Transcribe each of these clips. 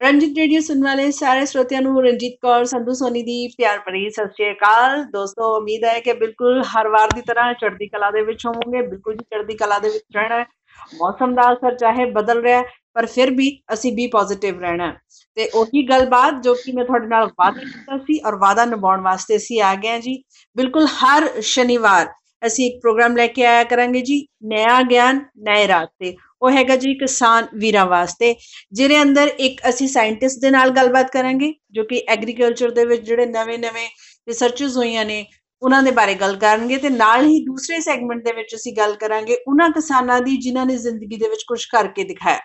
Ranjit radio ਸੁਣਨ ਵਾਲੇ ਸਾਰੇ ਸਰੋਤਿਆਂ ਨੂੰ ਰਣਜੀਤ ਕੌਰ, ਸੰਧੂ ਸੋਨੀ ਦੀ ਪਿਆਰ ਭਰੀ ਸਤਿ ਸ਼੍ਰੀ ਅਕਾਲ। ਦੋਸਤੋ, ਉਮੀਦ ਹੈ ਕਿ ਬਿਲਕੁਲ ਹਰ ਵਾਰ ਦੀ ਤਰ੍ਹਾਂ ਚੜ੍ਹਦੀ ਕਲਾ ਦੇ ਵਿੱਚ ਹੋਵੋਗੇ। ਬਿਲਕੁਲ ਜੀ, ਚੜ੍ਹਦੀ ਕਲਾ ਦੇ ਵਿੱਚ ਰਹਿਣਾ ਹੈ। ਮੌਸਮ ਦਾ ਅਸਰ ਚਾਹੇ ਬਦਲ ਰਿਹਾ ਪਰ ਫਿਰ ਵੀ ਅਸੀਂ ਵੀ ਪੋਜ਼ਿਟਿਵ ਰਹਿਣਾ ਤੇ ਉਹੀ ਗੱਲਬਾਤ ਜੋ ਕਿ ਮੈਂ ਤੁਹਾਡੇ ਨਾਲ ਵਾਅਦਾ ਕੀਤਾ ਸੀ ਔਰ ਵਾਅਦਾ ਨਿਭਾਉਣ ਵਾਸਤੇ ਅਸੀਂ ਆ ਗਏ ਜੀ। ਬਿਲਕੁਲ ਹਰ ਸ਼ਨੀਵਾਰ ਅਸੀਂ ਇੱਕ ਪ੍ਰੋਗਰਾਮ ਲੈ ਕੇ ਆਇਆ ਕਰਾਂਗੇ ਜੀ। ਨਿਆ ਗਿਆਨ ਨਏ ਰਾਸਤੇ। ਉਹ ਹੈਗਾ ਜੀ ਕਿਸਾਨ ਵੀਰਾਂ ਵਾਸਤੇ, ਜਿਹਦੇ ਅੰਦਰ ਇੱਕ ਅਸੀਂ ਸਾਇੰਟਿਸਟ ਦੇ ਨਾਲ ਗੱਲਬਾਤ ਕਰਾਂਗੇ, ਜੋ ਕਿ ਐਗਰੀਕਲਚਰ ਦੇ ਵਿੱਚ ਜਿਹੜੇ ਨਵੇਂ-ਨਵੇਂ ਰਿਸਰਚਸ ਹੋਈਆਂ ਨੇ, ਉਹਨਾਂ ਦੇ ਬਾਰੇ ਗੱਲ ਕਰਾਂਗੇ ਤੇ ਨਾਲ ਹੀ ਦੂਸਰੇ ਸੈਗਮੈਂਟ ਦੇ ਵਿੱਚ ਅਸੀਂ ਗੱਲ ਕਰਾਂਗੇ ਉਹਨਾਂ ਕਿਸਾਨਾਂ ਦੀ ਜਿਨ੍ਹਾਂ ਨੇ ਜ਼ਿੰਦਗੀ ਦੇ ਵਿੱਚ ਕੁਝ ਕਰਕੇ ਦਿਖਾਇਆ।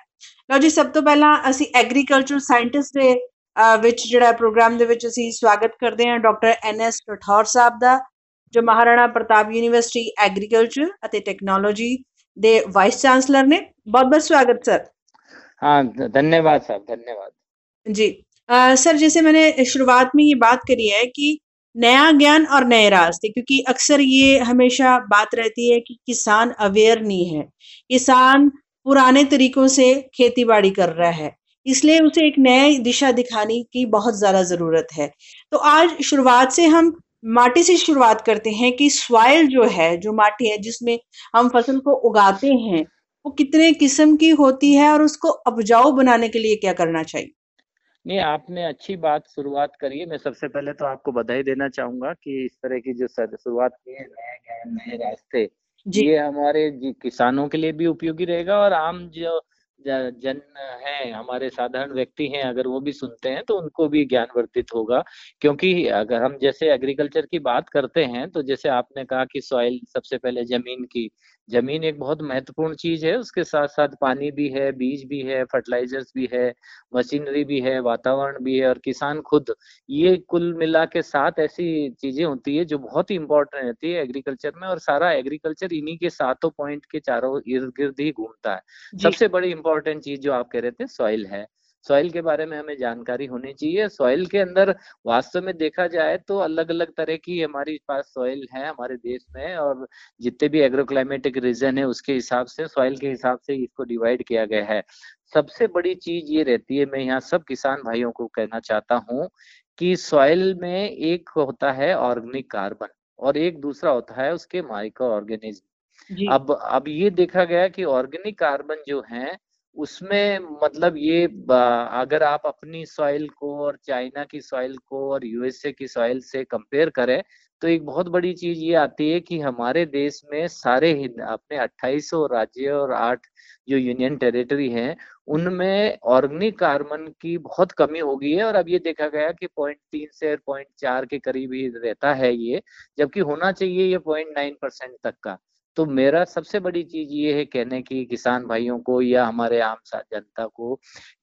ਲਓ ਜੀ, ਸਭ ਤੋਂ ਪਹਿਲਾਂ ਅਸੀਂ ਐਗਰੀਕਲਚਰ ਸਾਇੰਟਿਸਟ ਦੇ ਵਿੱਚ ਜਿਹੜਾ ਪ੍ਰੋਗਰਾਮ ਦੇ ਵਿੱਚ ਅਸੀਂ ਸਵਾਗਤ ਕਰਦੇ ਹਾਂ, doctor N S Rathore Sahib ਦਾ, ਜੋ ਮਹਾਰਾਣਾ ਪ੍ਰਤਾਪ ਯੂਨੀਵਰਸਿਟੀ ਐਗਰੀਕਲਚਰ ਅਤੇ ਟੈਕਨੋਲੋਜੀ ਦੇ वाइस चांसलर ने बहुत बहुत स्वागत सर हाँ धन्यवाद साहब धन्यवाद. जी आ, सर जैसे मैंने शुरुआत में ये बात करी है कि नया ज्ञान और नए रास्ते क्योंकि अक्सर ये हमेशा बात रहती है कि किसान अवेयर नहीं है। किसान पुराने तरीकों से खेती बाड़ी कर रहा है इसलिए उसे एक नए दिशा दिखाने की बहुत ज़्यादा ज़रूरत है। तो आज शुरुआत से हम माटी से शुरुआत करते हैं कि सॉइल जो है जो माटी है जिसमें हम फ़सल को उगाते हैं वो कितने किस्म की होती है और उसको उपजाऊ बनाने के लिए क्या करना चाहिए? नहीं आपने अच्छी बात शुरुआत करी है। मैं सबसे पहले तो आपको बधाई देना चाहूँगा कि इस तरह की जो शुरुआत की है नए नए रास्ते ये हमारे किसानों के लिए भी उपयोगी रहेगा और आम जो जन है, हमारे साधारण व्यक्ति हैं, अगर वो भी सुनते हैं तो उनको भी ज्ञान वर्धित होगा। क्योंकि अगर हम जैसे एग्रीकल्चर की बात करते हैं तो जैसे आपने कहा कि सॉइल सबसे पहले ज़मीन की ज़मीन एक बहुत महत्वपूर्ण चीज़ है उसके साथ साथ पानी भी है बीज भी है फर्टिलाइजर्स भी है मशीनरी भी है वातावरण भी है और किसान खुद ये कुल मिला के साथ ऐसी चीज़ें होती है जो बहुत ही इंपॉर्टेंट रहती है एग्रीकल्चर में और सारा एग्रीकल्चर इन्हीं के सातों पॉइंट के चारों इर्द गिर्द ही घूमता है। सबसे बड़ी इंपॉर्टेंट चीज़ जो आप कह रहे थे सॉइल है। सॉइल के बारे में हमें जानकारी होनी चाहिए। सॉइल के अंदर वास्तव में देखा जाए तो अलग अलग तरह की हमारे पास सॉइल है हमारे देश में और जितने भी एग्रोक्लाइमेटिक रीजन है उसके हिसाब से सॉइल के हिसाब से इसको डिवाइड किया गया है। सबसे बड़ी चीज़ ये रहती है मैं यहाँ सब किसान भाइयों को कहना चाहता हूँ कि सॉइल में एक होता है ऑर्गेनिक कार्बन और एक दूसरा होता है उसके माइक्रो ऑर्गेनिज्म अब अब ये देखा गया कि ऑर्गेनिक कार्बन जो है उसमें मतलब ये अगर आप अपनी सॉइल को और चाइना की सॉइल को और यूएसए की सॉइल से कंपेयर करें तो एक बहुत बड़ी चीज़ ये आती है कि हमारे देश में सारे अपने 28 राज्य और आठ जो यूनियन टेरिटरी हैं, उनमें ऑर्गेनिक कार्बन की बहुत कमी हो गई है। और अब ये देखा गया कि पॉइंट तीन से पॉइंट चार के करीब ही रहता है ये, जबकि होना चाहिए ये पॉइंट नाइन परसेंट तक का। तो मेरा सबसे बड़ी चीज़ ये है कहने की किसान भाइयों को या हमारे आम जनता को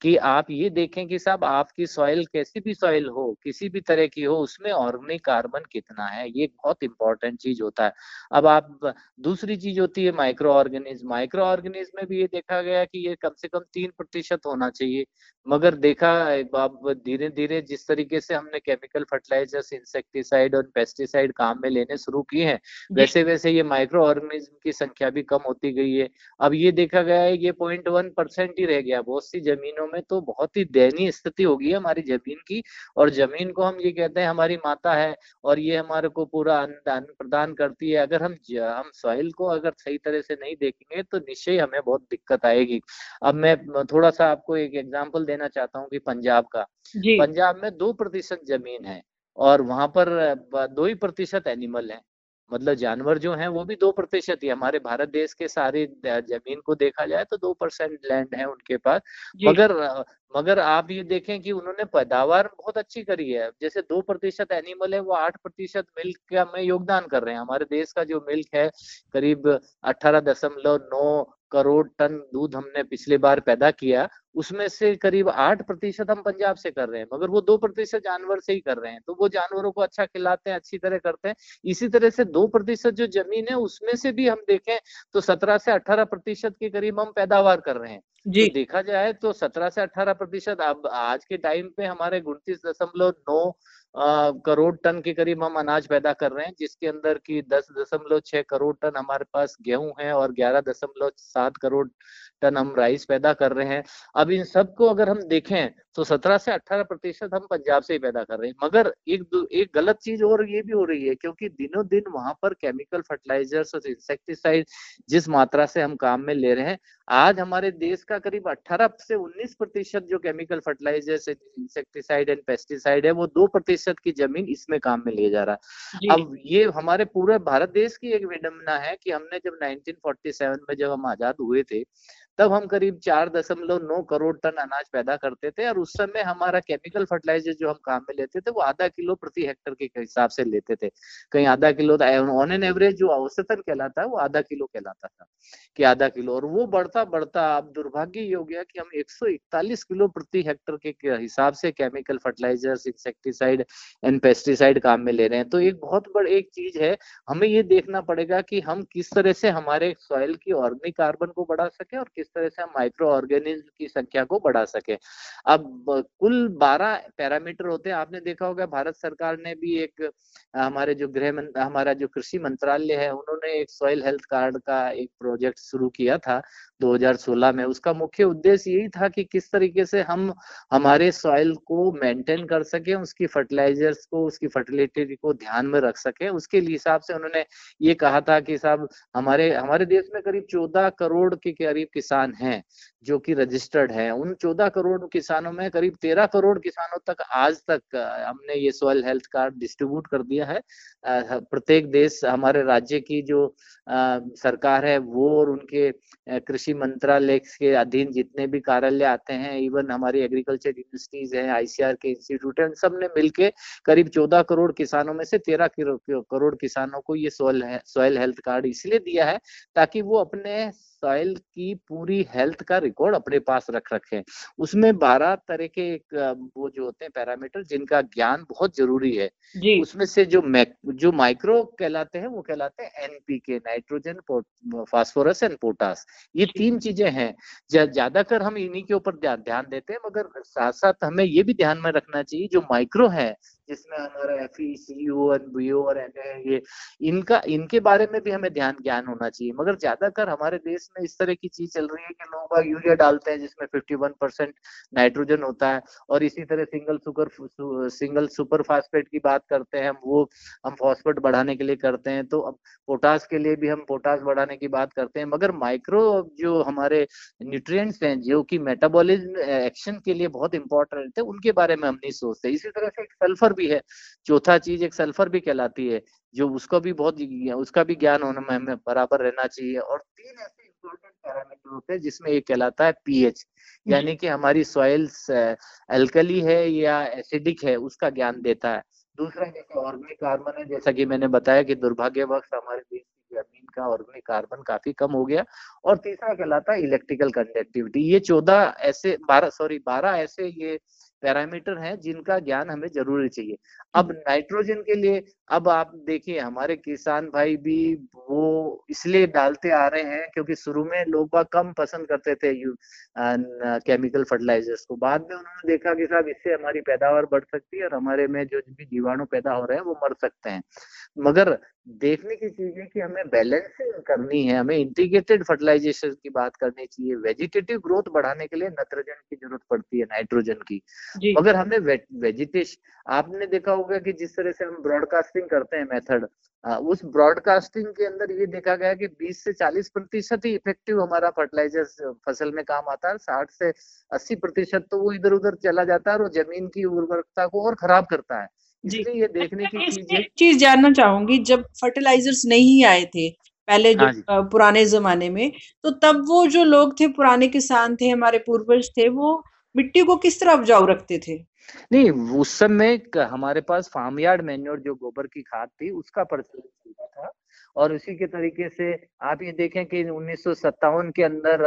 कि आप ये देखें कि साहब आपकी सॉइल कैसी भी सॉइल हो किसी भी तरह की हो उसमें ऑर्गेनिक कार्बन कितना है ये बहुत इंपॉर्टेंट चीज़ होता है। अब आप दूसरी चीज़ होती है माइक्रो ऑर्गेनिज्म माइक्रो ऑर्गेनिज्म में भी ये देखा गया कि ये कम से कम तीन प्रतिशत होना चाहिए। मगर देखा अब धीरे धीरे जिस तरीके से हमने केमिकल फर्टिलाइजर्स इंसेक्टिसाइड और पेस्टिसाइड काम में लेने शुरू किए हैं वैसे वैसे ये माइक्रो ऑर्गेनिज्म की संख्या भी कम होती गई है। अब ये देखा गया है ये पॉइंट वन परसेंट ही रह गया। बहुत सी जमीनों में तो बहुत ही दयनीय स्थिति हो गई है हमारी ज़मीन की और ज़मीन को हम ये कहते हैं हमारी माता है और ये हमारे को पूरा अन्न प्रदान करती है। अगर हम हम सॉइल को अगर सही तरह से नहीं देखेंगे तो निश्चय हमें बहुत दिक्कत आएगी। अब मैं थोड़ा सा आपको एक एग्ज़ाम्पल देना चाहता हूँ कि पंजाब का। पंजाब में दो प्रतिशत ज़मीन है और वहाँ पर दो ही प्रतिशत एनिमल है। मतलब जानवर जो हैं वो भी दो प्रतिशत ही हमारे भारत देश के सारे ज़मीन को देखा जाए तो दो परसेंट लैंड है उनके पास। मगर मगर आप ये देखें कि उन्होंने पैदावार बहुत अच्छी करी है। जैसे दो प्रतिशत एनिमल है वो आठ प्रतिशत मिल्क का में योगदान कर रहे हैं। हमारे देश का जो मिल्क है करीब अठारह दशमलव नौ करोड़ टन दूध हमने पिछले बार पैदा किया उसमें से करीब आठ प्रतिशत हम पंजाब से कर रहे हैं मगर वो दो प्रतिशत जानवर से ही कर रहे हैं तो वो जानवरों को अच्छा खिलाते हैं अच्छी तरह करते हैं। इसी तरह से दो प्रतिशत जो ज़मीन है उसमें से भी हम देखें तो सत्रह से अठारह प्रतिशत के करीब हम पैदावार कर रहे हैं। जी। तो देखा जाए तो सत्रह से अठारह प्रतिशत अब आज के टाइम पे हमारे उनतीस दशमलव नौ करोड़ टन के करीब हम अनाज पैदा कर रहे हैं, जिसके अंदर की दस दशमलव छह करोड़ टन हमारे पास गेहूँ है और ग्यारह दशमलव सात करोड़ टन हम राइस पैदा कर रहे हैं। अब इन सबको अगर हम देखें तो 17 से 18 प्रतिशत हम पंजाब से ही पैदा कर रहे हैं। मगर एक एक गलत चीज़ और ये भी हो रही है, क्योंकि दिनों दिन वहाँ पर केमिकल फर्टिलाइजर्स और इंसेक्टिसाइड जिस मात्रा से हम काम में ले रहे हैं आज हमारे देश का करीब 18 से 19 प्रतिशत जो chemical fertilisers insecticide and pesticide है वो दो प्रतिशत की ज़मीन इसमें काम में लिया जा रहा है। अब ये हमारे पूरे भारत देश की एक विडम्बना है कि हमने जब 1947 में जब हम आज़ाद हुए थे तब हम करीब चार दशमलव नौ करोड़ टन अनाज पैदा करते थे और उस समय हमारा केमिकल फर्टिलाइज़र जो हम काम में लेते थे, वो आधा किलो प्रति हेक्टर के हिसाब से लेते थे। कहीं आधा किलो ऑन एन एवरेज जो औसतन कहलाता है वो आधा किलो कहलाता था कि आधा किलो। और वो बढ़ता बढ़ता अब दुर्भाग्य ये हो गया कि हम 141 किलो प्रति हेक्टर के हिसाब से chemical fertilisers insecticide and pesticide काम में ले रहे हैं। तो एक बहुत बड़ी, एक चीज़ है, हमें ये देखना पड़ेगा कि हम किस तरह से हमारे सॉइल की ऑर्गेनिक कार्बन को बढ़ा सके और तरह से हम माइक्रो ऑर्गेनिज्म की संख्या को बढ़ा सके। अब कुल 12 पैरामीटर होते हैं, आपने देखा होगा भारत सरकार ने भी एक, हमारे जो गृह हमारा जो कृषि मंत्रालय है, उन्होंने एक सॉइल हेल्थ कार्ड का एक प्रोजेक्ट शुरू किया था 2016 में। उसका मुख्य उद्देश्य यही था कि किस तरीके से हम हमारे सॉइल को मेंटेन कर सके, उसकी फर्टिलाइजर्स को, उसकी फर्टिलिटी को ध्यान में रख सके। उसके हिसाब से उन्होंने ये कहा था कि साहब, हमारे हमारे देश में करीब 14 करोड़ के करीब किसान हैं, जो कि रजिस्टर्ड है। उन 14 करोड़ किसानों में करीब 13 करोड़ किसानों तक आज तक हमने ये सॉइल हेल्थ कार्ड डिस्ट्रीब्यूट कर दिया है। प्रत्येक देश, हमारे राज्य की जो सरकार है, वो और उनके कृषि मंत्रालय के अधीन जितने भी कार्यालय आते हैं इवन हमारी एग्रीकल्चर यूनिवर्सिटीज हैं आईसीआर के इंस्टीट्यूट है सबने मिलके करीब 14 करोड़ किसानों में से 13 करोड़ किसानों को ये सॉइल सॉइल हेल्थ कार्ड इसलिए दिया है ताकि वो अपने की हेल्थ का रिकॉर्ड अपने पास रख रखे उसमें बारह तरह के एक वो जो होते हैं पैरामीटर जिनका ज्ञान बहुत ज़रूरी है। जी। उसमें से जो जो माइक्रो कहलाते हैं वो कहलाते हैं NPK nitrogen phosphorus and potash ये तीन चीज़ें हैं। ज़्यादातर हम इन्हीं के ऊपर ध्यान देते हैं मगर साथ साथ हमें ये भी ध्यान में रखना चाहिए जो माइक्रो है जिसमें हमारा एफ़ ई सी यू और बी ओ और एन ये इनका, इनके बारे में भी हमें ध्यान, ज्ञान होना चाहिए। मगर ज़्यादातर हमारे देश में इस तरह की चीज़ चल रही है कि लोग बाग यूरिया डालते हैं, जिसमें 51 परसेंट नाइट्रोजन होता है, और इसी तरह single super single super phosphate की बात करते हैं, हम वो, हम फॉस्फेट बढ़ाने के लिए करते हैं तो अब पोटास के लिए भी हम पोटास बढ़ाने की बात करते हैं। मगर माइक्रो जो हमारे न्यूट्रिएंट्स हैं, जो कि मेटाबॉलिज्म एक्शन के लिए बहुत इंपॉर्टेंट है, उनके बारे में हम नहीं सोचते। इसी तरह से एक सल्फ़र भी है। चौथा चीज़ एक सल्फ़र भी कहलाती है जो उसका भी बहुत उसका भी ज्ञान होना में हमें बराबर रहना चाहिए। और तीन ऐसे इंपॉर्टेंट पैरामीटर होते हैं जिसमें एक कहलाता है पीएच यानी कि हमारी सॉइल्स एल्कली है या एसिडिक है उसका ज्ञान देता है। दूसरा जैसे ऑर्गेनिक कार्बन है जैसा कि मैंने बताया कि दुर्भाग्यवश हमारे देश की ज़मीन का ऑर्गेनिक कार्बन काफ़ी कम हो गया। और तीसरा कहलाता है इलेक्ट्रिकल कंडक्टिविटी ये चौदह ऐसे बारह सॉरी बारह ऐसे ये पैरामीटर हैं जिनका ज्ञान हमें ज़रूरी चाहिए। अब नाइट्रोजन के लिए अब आप देखिए हमारे किसान भाई भी वो इसलिए डालते आ रहे हैं क्योंकि शुरू में लोग कम पसंद करते थे यू केमिकल फर्टिलाइजर्स को। बाद में उन्होंने देखा कि साहब इससे हमारी पैदावार बढ़ सकती है और हमारे में जो भी जीवाणु पैदा हो रहे हैं वो मर सकते हैं। मगर देखने की चीज़ है कि हमें बैलेंसिंग करनी है हमें इंटीग्रेटेड फर्टिलाइजेशन की बात करनी चाहिए। वेजिटेटिव ग्रोथ बढ़ाने के लिए नाइट्रोजन की ज़रूरत पड़ती है नाइट्रोजन की। मगर हमें वेजिटेशन आपने देखा होगा कि जिस तरह से हम ब्रॉडकास्टिंग करते हैं मेथड उस ब्रॉडकास्टिंग के अंदर ये देखा गया कि 20 से 40 प्रतिशत ही इफ़ेक्टिव हमारा फर्टिलाइज़र फ़सल में काम आता है। साठ से 80 प्रतिशत तो वो इधर उधर चला जाता है और ज़मीन की उर्वरकता को और खराब करता है। इसलिए ये देखने की चीज़ एक चीज़ जानना चाहूँगी जब फर्टिलाइजर्स नहीं आए थे पहले जो हाँ पुराने जमाने में तो तब वो जो लोग थे पुराने किसान थे हमारे पूर्वज थे वो मिट्टी को किस तरह उपजाऊ रखते थे? नहीं, उस समय हमारे पास फार्म यार्ड मैन्योर जो गोबर की खाद थी, उसका प्रचलन था। और उसी के तरीके से आप ये देखें कि उन्नीस सौ सत्तावन के अंदर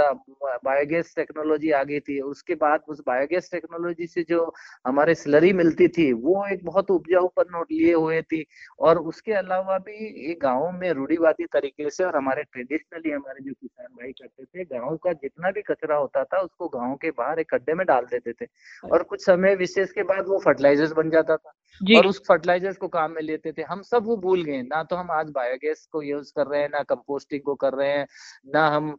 बायोगैस टेक्नोलॉजी आ गई थी। उसके बाद उस बायोगैस टेक्नोलॉजी से जो हमारे स्लरी मिलती थी वो एक बहुत उपजाऊपन नोट लिए हुए थी। और उसके अलावा भी ये गाँव में रूढ़ीवादी तरीके से और हमारे ट्रेडिशनली हमारे जो किसान भाई करते थे गाँव का जितना भी कचरा होता था उसको गाँव के बाहर एक खड्डे में डाल देते थे। और कुछ समय विशेष के बाद वो फर्टिलाइजर्स बन जाता था। और उस फर्टिलाइजर्स को काम में लेते थे। हम सब वो भूल गए। ना तो हम आज बायोगैस को यूज़ कर रहे हैं, ना कंपोस्टिंग को कर रहे हैं, ना हम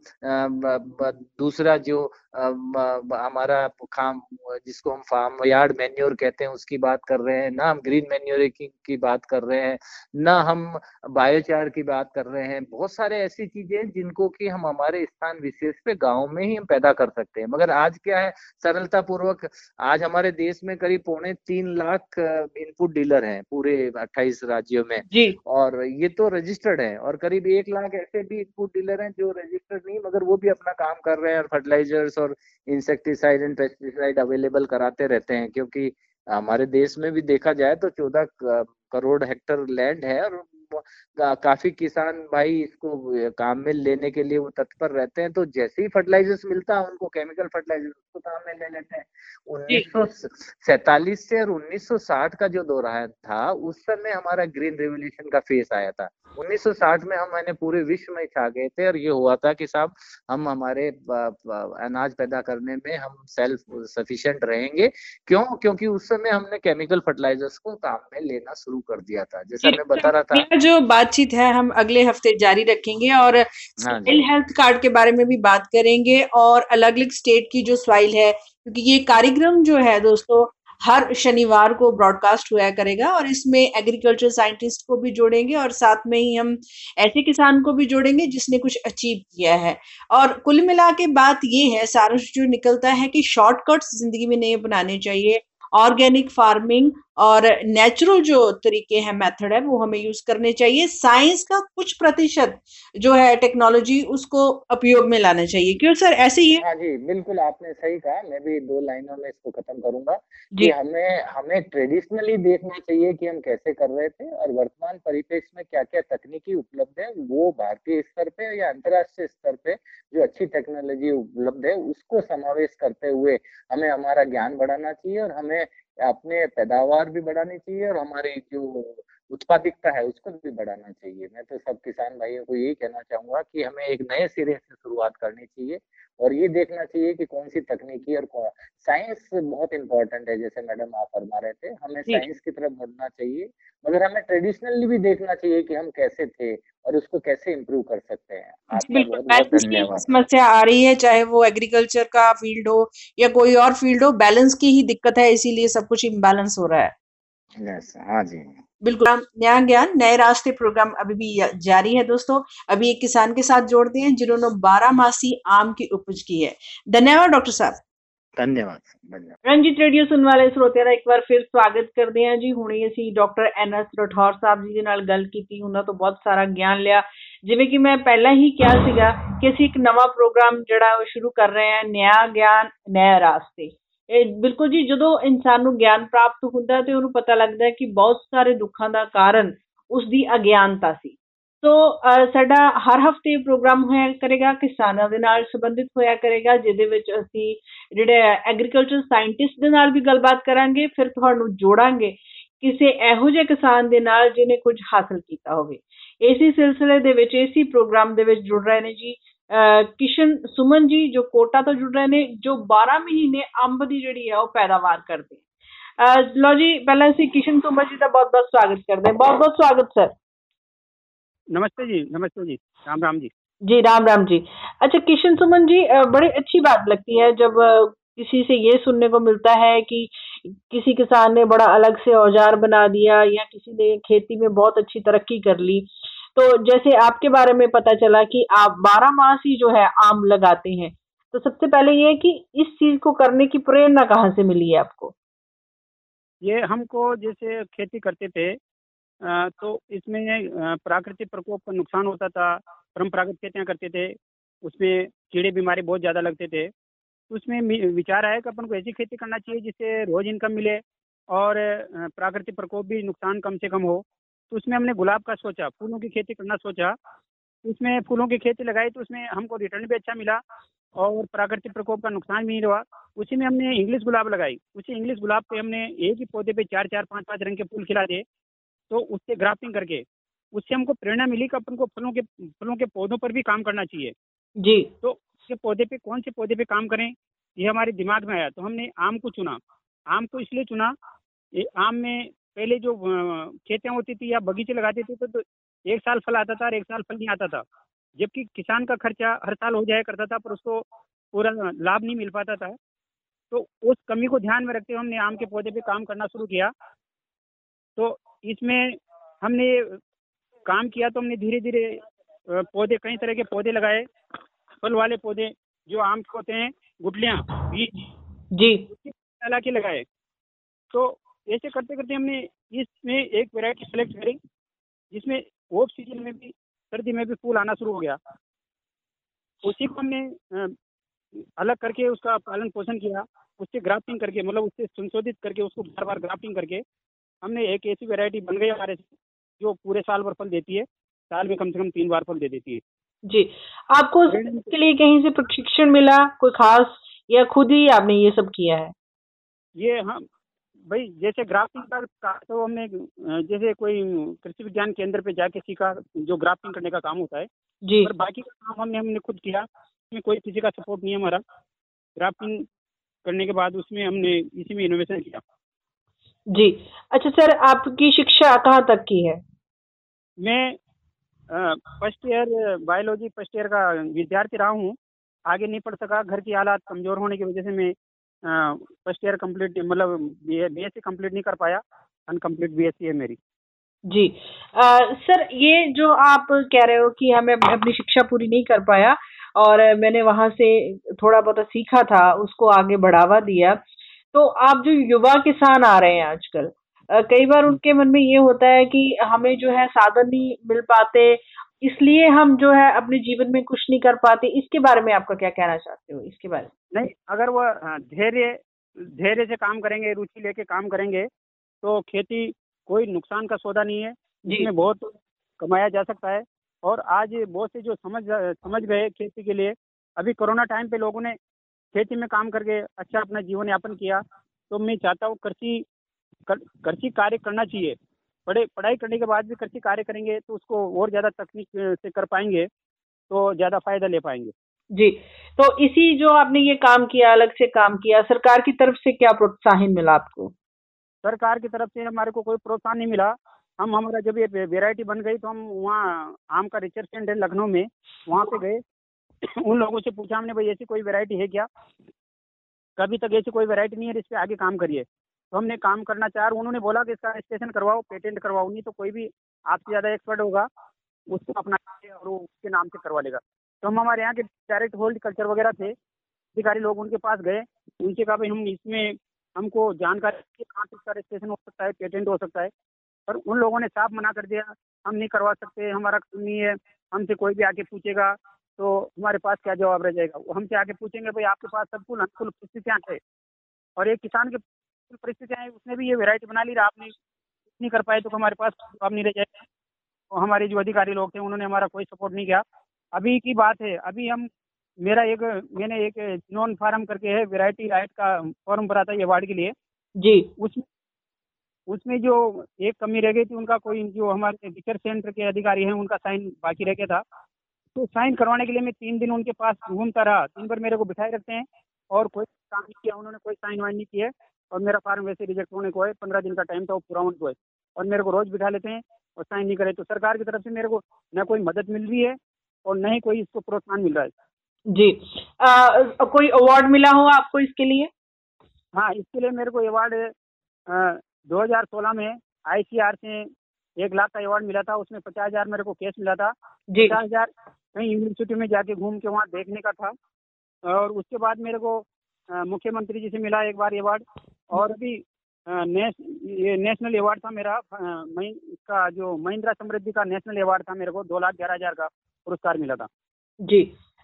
दूसरा जो हमारा खाम जिसको हम फार्म यार्ड मैन्योर कहते हैं, उसकी बात कर रहे हैं। ना हम ग्रीन मैन्योर की बात कर रहे हैं। ना हम बायोचार की बात कर रहे हैं। बहुत सारे ऐसी चीज़ें जिनको कि हम हमारे स्थान विशेष पे गाँव में ही हम पैदा कर सकते हैं। मगर आज क्या है? सरलता पूर्वक आज हमारे देश में करीब पौने तीन लाख इनपुट डीलर हैं पूरे अट्ठाईस राज्यों में। जी। और ये तो रजिस्टर्ड है और करीब एक लाख ऐसे भी इनपुट डीलर हैं जो रजिस्टर्ड नहीं मगर वो भी अपना काम कर रहे हैं और फर्टिलाइजर्स और इंसेक्टिसाइड एंड पेस्टिसाइड अवेलेबल कराते रहते हैं क्योंकि हमारे देश में भी देखा जाए तो चौदह करोड़ हेक्टर लैंड है और काफ़ी किसान भाई इसको काम में लेने के लिए वो तत्पर रहते हैं तो जैसे ही फर्टिलाइजर्स मिलता है उनको केमिकल फर्टिलाइज़र उसको काम में ले लेते हैं। उन्नीस से और 1960 का जो दौरान था उस समय हमारा ग्रीन रेवोल्यूशन का फेस आया था। 1960 में हम मैंने पूरे विश्व में छा गए थे और ये हुआ था कि साहब हम हमारे अनाज पैदा करने में हम सेल्फ सफिशिएंट रहेंगे। क्यों? क्योंकि उस समय हमने केमिकल फर्टिलाइजर्स को काम में लेना शुरू कर दिया था। जैसा मैं बता रहा था जो बातचीत है हम अगले हफ़्ते जारी रखेंगे और सॉइल हेल्थ कार्ड के बारे में भी बात करेंगे और अलग अलग स्टेट की जो सॉइल है क्योंकि ये कार्यक्रम जो है दोस्तों हर शनिवार को ब्रॉडकास्ट हुआ करेगा और इसमें एग्रीकल्चर साइंटिस्ट को भी जोड़ेंगे और साथ में ही हम ऐसे किसान को भी जोड़ेंगे जिसने कुछ अचीव किया है। और कुल मिला के बात ये है सारा जो निकलता है कि शॉर्टकट्स ज़िंदगी में नहीं बनाने चाहिए। ऑर्गेनिक फ़ार्मिंग और नेचुरल जो तरीके हैं मेथड है वो हमें यूज़ करने चाहिए। साइंस का कुछ प्रतिशत जो है टेक्नोलॉजी उसको उपयोग में लाना चाहिए। क्यों सर? ऐसे ही है? हाँ जी बिल्कुल आपने सही कहा। मैं भी दो लाइनों में इसको खत्म करूँगा कि हमें हमें ट्रेडिशनली देखना चाहिए कि हम कैसे कर रहे थे और वर्तमान परिप्रेक्ष्य में क्या क्या तकनीकी उपलब्ध है वो भारतीय स्तर पे या अंतर्राष्ट्रीय स्तर पे जो अच्छी टेक्नोलॉजी उपलब्ध है उसको समावेश करते हुए हमें हमारा ज्ञान बढ़ाना चाहिए और हमें अपने पैदावार भी बढ़ानी चाहिए और हमारी जो उत्पादिकता है उसको भी बढ़ाना चाहिए। मैं तो सब किसान भाइयों को यही कहना चाहूँगा कि हमें एक नए सिरे से शुरुआत करनी चाहिए और ये देखना चाहिए कि कौन सी तकनीकी और कौन साइंस बहुत इंपॉर्टेंट है जैसे मैडम आप फरमा रहे थे। हमें साइंस की तरफ़ बढ़ना चाहिए मगर हमें ट्रेडिशनली भी देखना चाहिए कि हम कैसे थे और उसको कैसे इम्प्रूव कर सकते हैं। बिल्कुल। समस्या आ रही है चाहे वो एग्रीकल्चर का फ़ील्ड हो या कोई और फ़ील्ड हो बैलेंस की ही दिक्कत है इसीलिए सब कुछ इम्बैलेंस हो रहा है। यस हाँ जी। बिल्कुल नया ज्ञान नए रास्ते प्रोग्राम अभी भी जारी है दोस्तों अभी एक किसान के साथ जोड़ते हैं जिन्होंने बारह मासी आम की उपज की है धन्यवाद डॉक्टर साहब ਧੰਨਵਾਦ ਰਣਜੀਤ ਰੇਡੀਓ ਸੁਣ ਵਾਲੇ ਸਰੋਤਿਆਂ ਦਾ ਇੱਕ ਵਾਰ ਫਿਰ ਸਵਾਗਤ ਕਰਦੇ ਹਾਂ ਜੀ ਹੁਣੇ ਅਸੀਂ doctor N S Rathore Sahib ji ਦੇ ਨਾਲ ਗੱਲ ਕੀਤੀ ਉਹਨਾਂ ਤੋਂ ਬਹੁਤ ਸਾਰਾ ਗਿਆਨ ਲਿਆ ਜਿਵੇਂ ਕਿ ਮੈਂ ਪਹਿਲਾਂ ਹੀ ਕਿਹਾ ਸੀਗਾ ਕਿ ਅਸੀਂ ਇੱਕ ਨਵਾਂ ਪ੍ਰੋਗਰਾਮ ਜਿਹੜਾ ਉਹ ਸ਼ੁਰੂ ਕਰ ਰਹੇ ਹਾਂ ਨਿਆ ਗਿਆਨ ਨਏ ਰਾਸਤੇ ਇਹ ਬਿਲਕੁਲ ਜੀ, ਜਦੋਂ ਇਨਸਾਨ ਨੂੰ ਗਿਆਨ ਪ੍ਰਾਪਤ ਹੁੰਦਾ ਤੇ ਉਹਨੂੰ ਪਤਾ ਲੱਗਦਾ ਕਿ ਬਹੁਤ ਸਾਰੇ ਦੁੱਖਾਂ ਦਾ ਕਾਰਨ ਉਸ ਦੀ ਅਗਿਆਨਤਾ ਸੀ। ਸੋ ਸਾਡਾ ਹਰ ਹਫ਼ਤੇ ਪ੍ਰੋਗਰਾਮ ਹੋਇਆ ਕਰੇਗਾ, ਕਿਸਾਨਾਂ ਦੇ ਨਾਲ ਸੰਬੰਧਿਤ ਹੋਇਆ ਕਰੇਗਾ, ਜਿਹਦੇ ਵਿੱਚ ਅਸੀਂ ਜਿਹੜੇ ਐਗਰੀਕਲਚਰ ਸਾਇੰਟਿਸਟ ਦੇ ਨਾਲ ਵੀ ਗੱਲਬਾਤ ਕਰਾਂਗੇ, ਫਿਰ ਤੁਹਾਨੂੰ ਜੋੜਾਂਗੇ ਕਿਸੇ ਇਹੋ ਜਿਹੇ ਕਿਸਾਨ ਦੇ ਨਾਲ ਜਿਹਨੇ ਕੁਝ ਹਾਸਲ ਕੀਤਾ ਹੋਵੇ। ਇਸੇ ਸਿਲਸਿਲੇ ਦੇ ਵਿੱਚ, ਇਸੇ ਪ੍ਰੋਗਰਾਮ ਦੇ ਵਿੱਚ ਜੁੜ ਰਹੇ ਨੇ ਜੀ। ਕਿਸ਼ਨ ਸੁਮਨ ਜੀ ਜੋ ਕੋਟਾ ਤੋਂ ਜੁੜ ਰਹੇ ਨੇ ਜੋ 12 ਮਹੀਨੇ ਅੰਬ ਦੀ ਜਿਹੜੀ ਹੈ ਉਹ ਪੈਦਾਵਾਰ ਕਰਦੇ ਲੋ ਜੀ ਪਹਿਲਾਂ ਅਸੀਂ ਕਿਸ਼ਨ ਸੁਮਨ ਜੀ ਦਾ ਬਹੁਤ ਬਹੁਤ ਸਵਾਗਤ ਕਰਦੇ ਹਾਂ ਬਹੁਤ ਬਹੁਤ ਸਵਾਗਤ ਸਰ नमस्ते जी नमस्ते जी राम राम जी जी राम राम जी अच्छा किशन सुमन जी बड़ी अच्छी बात लगती है जब किसी से ये सुनने को मिलता है कि किसी किसान ने बड़ा अलग से औजार बना दिया या किसी ने खेती में बहुत अच्छी तरक्की कर ली तो जैसे आपके बारे में पता चला कि आप बारह मास ही जो है आम लगाते हैं तो सबसे पहले ये कि इस चीज़ को करने की प्रेरणा कहाँ से मिली है आपको? ये हमको जैसे खेती करते थे तो इसमें प्राकृतिक प्रकोप का नुकसान होता था। परम्परागत खेतियाँ करते थे, उसमें कीड़े बीमारी बहुत ज़्यादा लगते थे। उसमें विचार आया कि अपन को ऐसी खेती करना चाहिए जिससे रोज़ इनकम मिले और प्राकृतिक प्रकोप भी नुकसान कम से कम हो। तो उसमें हमने गुलाब का सोचा फूलों की खेती करना सोचा। उसमें फूलों की खेती लगाई तो उसमें हमको रिटर्न भी अच्छा मिला और प्राकृतिक प्रकोप का नुकसान भी नहीं हुआ। उसी में हमने इंग्लिश गुलाब लगाई। उसी इंग्लिश गुलाब पे हमने एक ही पौधे पे चार चार पाँच पाँच रंग के फूल खिला दिए। तो उससे ग्राफ्टिंग करके उससे हमको प्रेरणा मिली कि अपन को फलों के फलों के पौधों पर भी काम करना चाहिए। जी। तो उसके पौधे पे कौन से पौधे पे काम करें ये हमारे दिमाग में आया। तो हमने आम को चुना। आम को इसलिए चुना आम में पहले जो खेतें होती थी या बगीचे लगाते थे तो, तो एक साल फल आता था और एक साल फल नहीं आता था। जबकि किसान का खर्चा हर साल हो जाया करता था पर उसको पूरा लाभ नहीं मिल पाता था। तो उस कमी को ध्यान में रखते हुए हमने आम के पौधे पे काम करना शुरू किया। तो इसमें हमने काम किया तो हमने धीरे धीरे पौधे कई तरह के पौधे लगाए। फल वाले पौधे जो आम के होते हैं गुटलियाँ बीज जी। के लगाए। तो ऐसे करते करते हमने इसमें एक वेराइटी सेलेक्ट करी जिसमें ऑफ़ सीज़न में भी सर्दी में भी फूल आना शुरू हो गया। उसी को हमने अलग करके उसका पालन पोषण किया उससे ग्राफ्टिंग करके मतलब उससे संशोधित करके उसको बार बार ग्राफ्टिंग करके हमने एक ऐसी वेरायटी बन गई हमारे जो पूरे साल भर फल देती है साल में कम से कम तीन बार फल दे देती है। जी। आपको इसके लिए कहीं से प्रशिक्षण मिला कोई खास या खुद ही आपने ये सब किया है? ये हम भाई जैसे ग्राफ्टिंग का तो हमने जैसे कोई कृषि विज्ञान केंद्र पे जाके सीखा जो ग्राफ्टिंग करने का काम होता है। जी। पर बाकी का काम हमने हमने खुद किया उसमें कोई किसी का सपोर्ट नहीं हमारा। ग्राफ्टिंग करने के बाद उसमें हमने इसी में इनोवेशन किया। जी। अच्छा सर आपकी शिक्षा कहाँ तक की है? मैं first year biology first year का विद्यार्थी रहा हूँ। आगे नहीं पढ़ सका घर की हालात कमज़ोर होने की वजह से मैं फ़र्स्ट ईयर कंप्लीट मतलब बी एस सी कंप्लीट नहीं कर पाया अनकम्प्लीट बी एस सी है मेरी। जी। आ, सर ये जो आप कह रहे हो कि हमें अपनी शिक्षा पूरी नहीं कर पाया और मैंने वहाँ से थोड़ा बहुत सीखा था उसको आगे बढ़ावा दिया तो आप जो युवा किसान आ रहे हैं आजकल कई बार उनके मन में ये होता है कि हमें जो है साधन नहीं मिल पाते इसलिए हम जो है अपने जीवन में कुछ नहीं कर पाते। इसके बारे में आपका क्या कहना चाहते हो? इसके बारे में। नहीं अगर वो धैर्य धैर्य से काम करेंगे रुचि लेके काम करेंगे तो खेती कोई नुकसान का सौदा नहीं है। जिसमें बहुत कमाया जा सकता है। और आज बहुत से जो समझ समझ गए खेती के लिए अभी कोरोना टाइम पे लोगों ने खेती में काम करके अच्छा अपना जीवन यापन किया। तो मैं चाहता हूँ कृषि कृषि कार्य करना चाहिए। पढ़े पढ़ाई करने के बाद भी कृषि कार्य करेंगे तो उसको और ज़्यादा तकनीक से कर पाएँगे तो ज़्यादा फ़ायदा ले पाएँगे। जी तो इसी जो आपने ये काम किया अलग से काम किया सरकार की तरफ़ से क्या प्रोत्साहन मिला आपको? सरकार की तरफ़ से हमारे को कोई प्रोत्साहन नहीं मिला। हम हमारा जब ये वेराइटी बन गई तो हम वहाँ आम का रिसर्च सेंटर लखनऊ में वहाँ पे गए। उन लोगों से पूछा हमने भाई ऐसी कोई वेरायटी है क्या? कभी तक ऐसी कोई वेरायटी नहीं है इस पर आगे काम करिए। तो हमने काम करना चाह उन्होंने बोला कि इसका रजिस्ट्रेशन करवाओ, पेटेंट करवाओ, नहीं तो कोई भी आपसे ज़्यादा एक्सपर्ट होगा, उसको अपना और वो उसके नाम से करवा लेगा। तो हम हमारे यहाँ के डायरेक्ट होल्ड कल्चर वगैरह थे, अधिकारी लोग उनके पास गए उनसे कहा भाई हम इसमें हमको जानकारी कहाँ से इसका रजिस्ट्रेशन हो सकता है, पेटेंट हो सकता है, पर उन लोगों ने साफ़ मना कर दिया, हम नहीं करवा सकते, हमारा काम नहीं है, हमसे कोई भी आके पूछेगा तो हमारे पास क्या जवाब रह जाएगा? वो हमसे आके पूछेंगे, भाई आपके पास सब कुल अनुकूल परिस्थितियाँ है और एक किसान के परिस्थितियाँ हैं? उसने भी ये वेरायटी बना ली रहा आपने नहीं कर पाए तो हमारे पास जवाब नहीं रह जाएगा। तो हमारे जो अधिकारी लोग थे उन्होंने हमारा कोई सपोर्ट नहीं किया। अभी की बात है अभी हम मेरा एक मैंने एक नॉन फार्म करके है वेराइटी राइट का फॉर्म भरा था ये वार्ड के लिए। जी। उसमें उसमें जो एक कमी रह गई थी उनका कोई जो हमारे रिसर्च सेंटर के अधिकारी हैं उनका साइन बाकी रह गया था। तो साइन करवाने के लिए मैं तीन दिन उनके पास घूमता रहा। दिन भर मेरे को बिठाए रखते हैं और कोई काम नहीं किया उन्होंने कोई साइन वाइन नहीं किया। और मेरा फार्म वैसे रिजेक्ट होने को है पंद्रह दिन का टाइम था वो पूरा होने को है। और मेरे को रोज बिठा लेते हैं और साइन नहीं करे तो सरकार की तरफ़ से मेरे को न कोई मदद मिल रही है और न ही कोई इसको प्रोत्साहन मिल रहा है। जी। आ, कोई अवार्ड मिला हो आपको इसके लिए? हाँ इसके लिए मेरे को अवार्ड दो हज़ार सोलह में आई सी आर से एक लाख का अवार्ड मिला था उसमें पचास हज़ार मेरे को केस मिला था। पचास हज़ार कहीं यूनिवर्सिटी में जाके घूम के वहाँ देखने का था। और उसके बाद मेरे को मुख्यमंत्री जी से मिला एक बार अवार्ड और अभी नेश, ये नेशनल अवार्ड था मेरा इसका जो महिंद्रा समृद्धि का नेशनल अवार्ड था मेरे को दो लाख ग्यारह हज़ार का पुरस्कार मिला था। जी।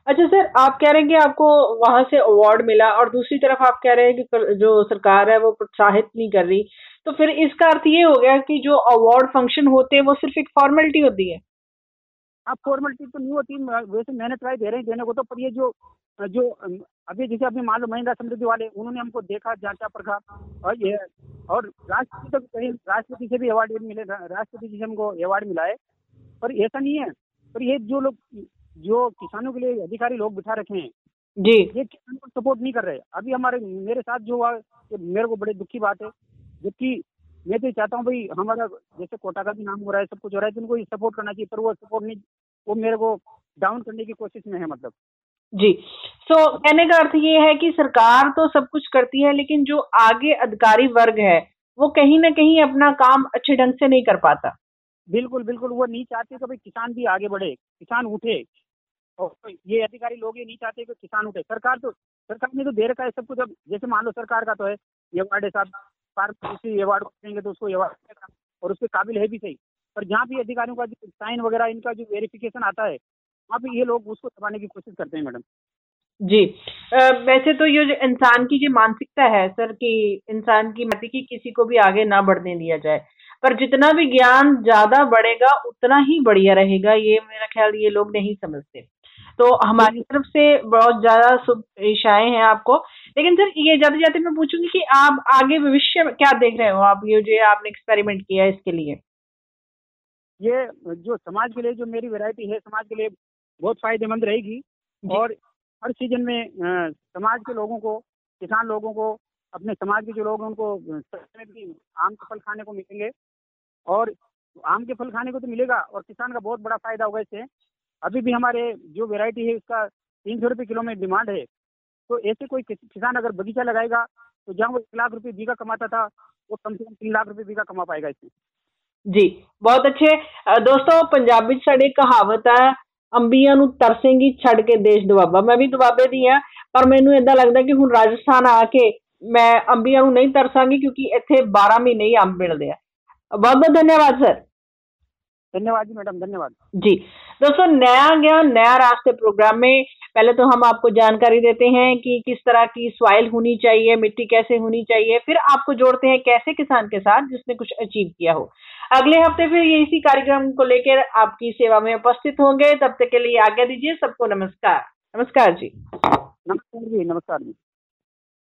अच्छा सर आप कह रहे हैं कि आपको वहाँ से अवार्ड मिला और दूसरी तरफ़ आप कह रहे हैं कि जो सरकार है वो प्रोत्साहित नहीं कर रही। तो फिर इसका अर्थ ये हो गया कि जो अवार्ड फ़ंक्शन होते हैं वो सिर्फ़ एक फॉर्मेलिटी होती है? आप फॉर्मेलिटी तो नहीं होती वैसे मैंने ट्राई दे रहे हैं देने को तो पर ये जो जो अभी जैसे अभी मान लो महिंद्रा समृद्धि वाले उन्होंने हमको देखा जांचा परखा और ये और राष्ट्रपति तक कहीं राष्ट्रपति से भी अवार्ड मिले राष्ट्रपति जी से हमको अवार्ड मिला है पर ऐसा नहीं है। पर ये जो लोग जो किसानों के लिए अधिकारी लोग बिठा रखे हैं जी। ये किसान को सपोर्ट नहीं कर रहे। अभी हमारे मेरे साथ जो हुआ मेरे को बड़े दुखी बात है जबकि मैं तो चाहता हूँ भाई हमारा जैसे कोटा का भी नाम हो रहा है सब कुछ हो रहा है तो उनको सपोर्ट करना चाहिए पर वो सपोर्ट नहीं वो मेरे को डाउन करने की कोशिश में है मतलब। जी। सो so, कहने का अर्थ ये है कि सरकार तो सब कुछ करती है लेकिन जो आगे अधिकारी वर्ग है वो कहीं ना कहीं अपना काम अच्छे ढंग से नहीं कर पाता। बिल्कुल बिल्कुल वो नहीं चाहते कि भाई किसान भी आगे बढ़े किसान उठे। और ये अधिकारी लोग ये नहीं चाहते कि किसान उठे। सरकार तो सरकार ने तो दे रखा है सब कुछ। अब जैसे मान लो सरकार का तो है ये अवार्ड है अवार्ड देंगे तो उसको और उसके काबिल है भी सही। पर जहाँ भी अधिकारियों का जो साइन वगैरह इनका जो वेरिफिकेशन आता है वहाँ पे ये लोग उसको दबाने की कोशिश करते हैं मैडम। जी। आ, वैसे तो ये जो इंसान की जो मानसिकता है सर कि इंसान की मत की किसी को भी आगे ना बढ़ने दिया जाए पर जितना भी ज्ञान ज़्यादा बढ़ेगा उतना ही बढ़िया रहेगा ये मेरा ख्याल ये लोग नहीं समझते। तो हमारी तरफ़ से बहुत ज़्यादा शुभ इच्छाएँ हैं आपको लेकिन सर ये जाते जाते मैं पूछूँगी कि आप आगे भविष्य क्या देख रहे हो? आप ये जो आपने एक्सपेरिमेंट किया इसके लिए। ये जो समाज के लिए जो मेरी वैरायटी है समाज के लिए बहुत फ़ायदेमंद रहेगी और हर सीज़न में समाज के लोगों को, किसान लोगों को, अपने समाज के जो लोग हैं, उनको भी आम के फल खाने को मिलेंगे। और आम के फल खाने को तो मिलेगा, और किसान का बहुत बड़ा फ़ायदा होगा इससे। अभी भी हमारे जो वेराइटी है, उसका तीन सौ रुपये किलो में डिमांड है। तो ऐसे कोई किसान अगर बगीचा लगाएगा तो जहाँ वो एक लाख रुपये बीघा कमाता था, वो कम से कम तीन लाख रुपये बीघा कमा पाएगा इससे। जी, बहुत अच्छे। दोस्तों, पंजाबी साड़ी कहावत है ਅੰਬੀਆਂ ਨੂੰ ਤਰਸੇਂਗੀ, ਛੱਡ ਕੇ ਦੇਸ਼ ਦੁਆਬਾ। ਮੈਂ ਵੀ ਦੁਆਬੇ ਦੀ ਆ ਪਰ ਮੈਨੂੰ ਇਦਾਂ ਲੱਗਦਾ ਕਿ ਹੁਣ ਰਾਜਸਥਾਨ ਆ ਕੇ ਮੈਂ ਅੰਬੀਆਂ ਨੂੰ ਨਹੀਂ ਤਰਸਾਂਗੀ ਕਿਉਂਕਿ ਇੱਥੇ 12 ਮਹੀਨੇ ਹੀ ਅੰਬ ਮਿਲਦੇ ਆ। ਬਹੁਤ ਬਹੁਤ ਧੰਨਵਾਦ, ਸਰ। धन्यवाद जी मैडम धन्यवाद। जी दोस्तों नया ज्ञान नया रास्ते प्रोग्राम में पहले तो हम आपको जानकारी देते हैं कि किस तरह की सॉइल होनी चाहिए मिट्टी कैसे होनी चाहिए फिर आपको जोड़ते हैं कैसे किसान के साथ जिसने कुछ अचीव किया हो। अगले हफ़्ते फिर ये इसी कार्यक्रम को लेकर आपकी सेवा में उपस्थित होंगे। तब तक के लिए आज्ञा दीजिए सबको नमस्कार। नमस्कार जी। नमस्कार जी नमस्कार जी।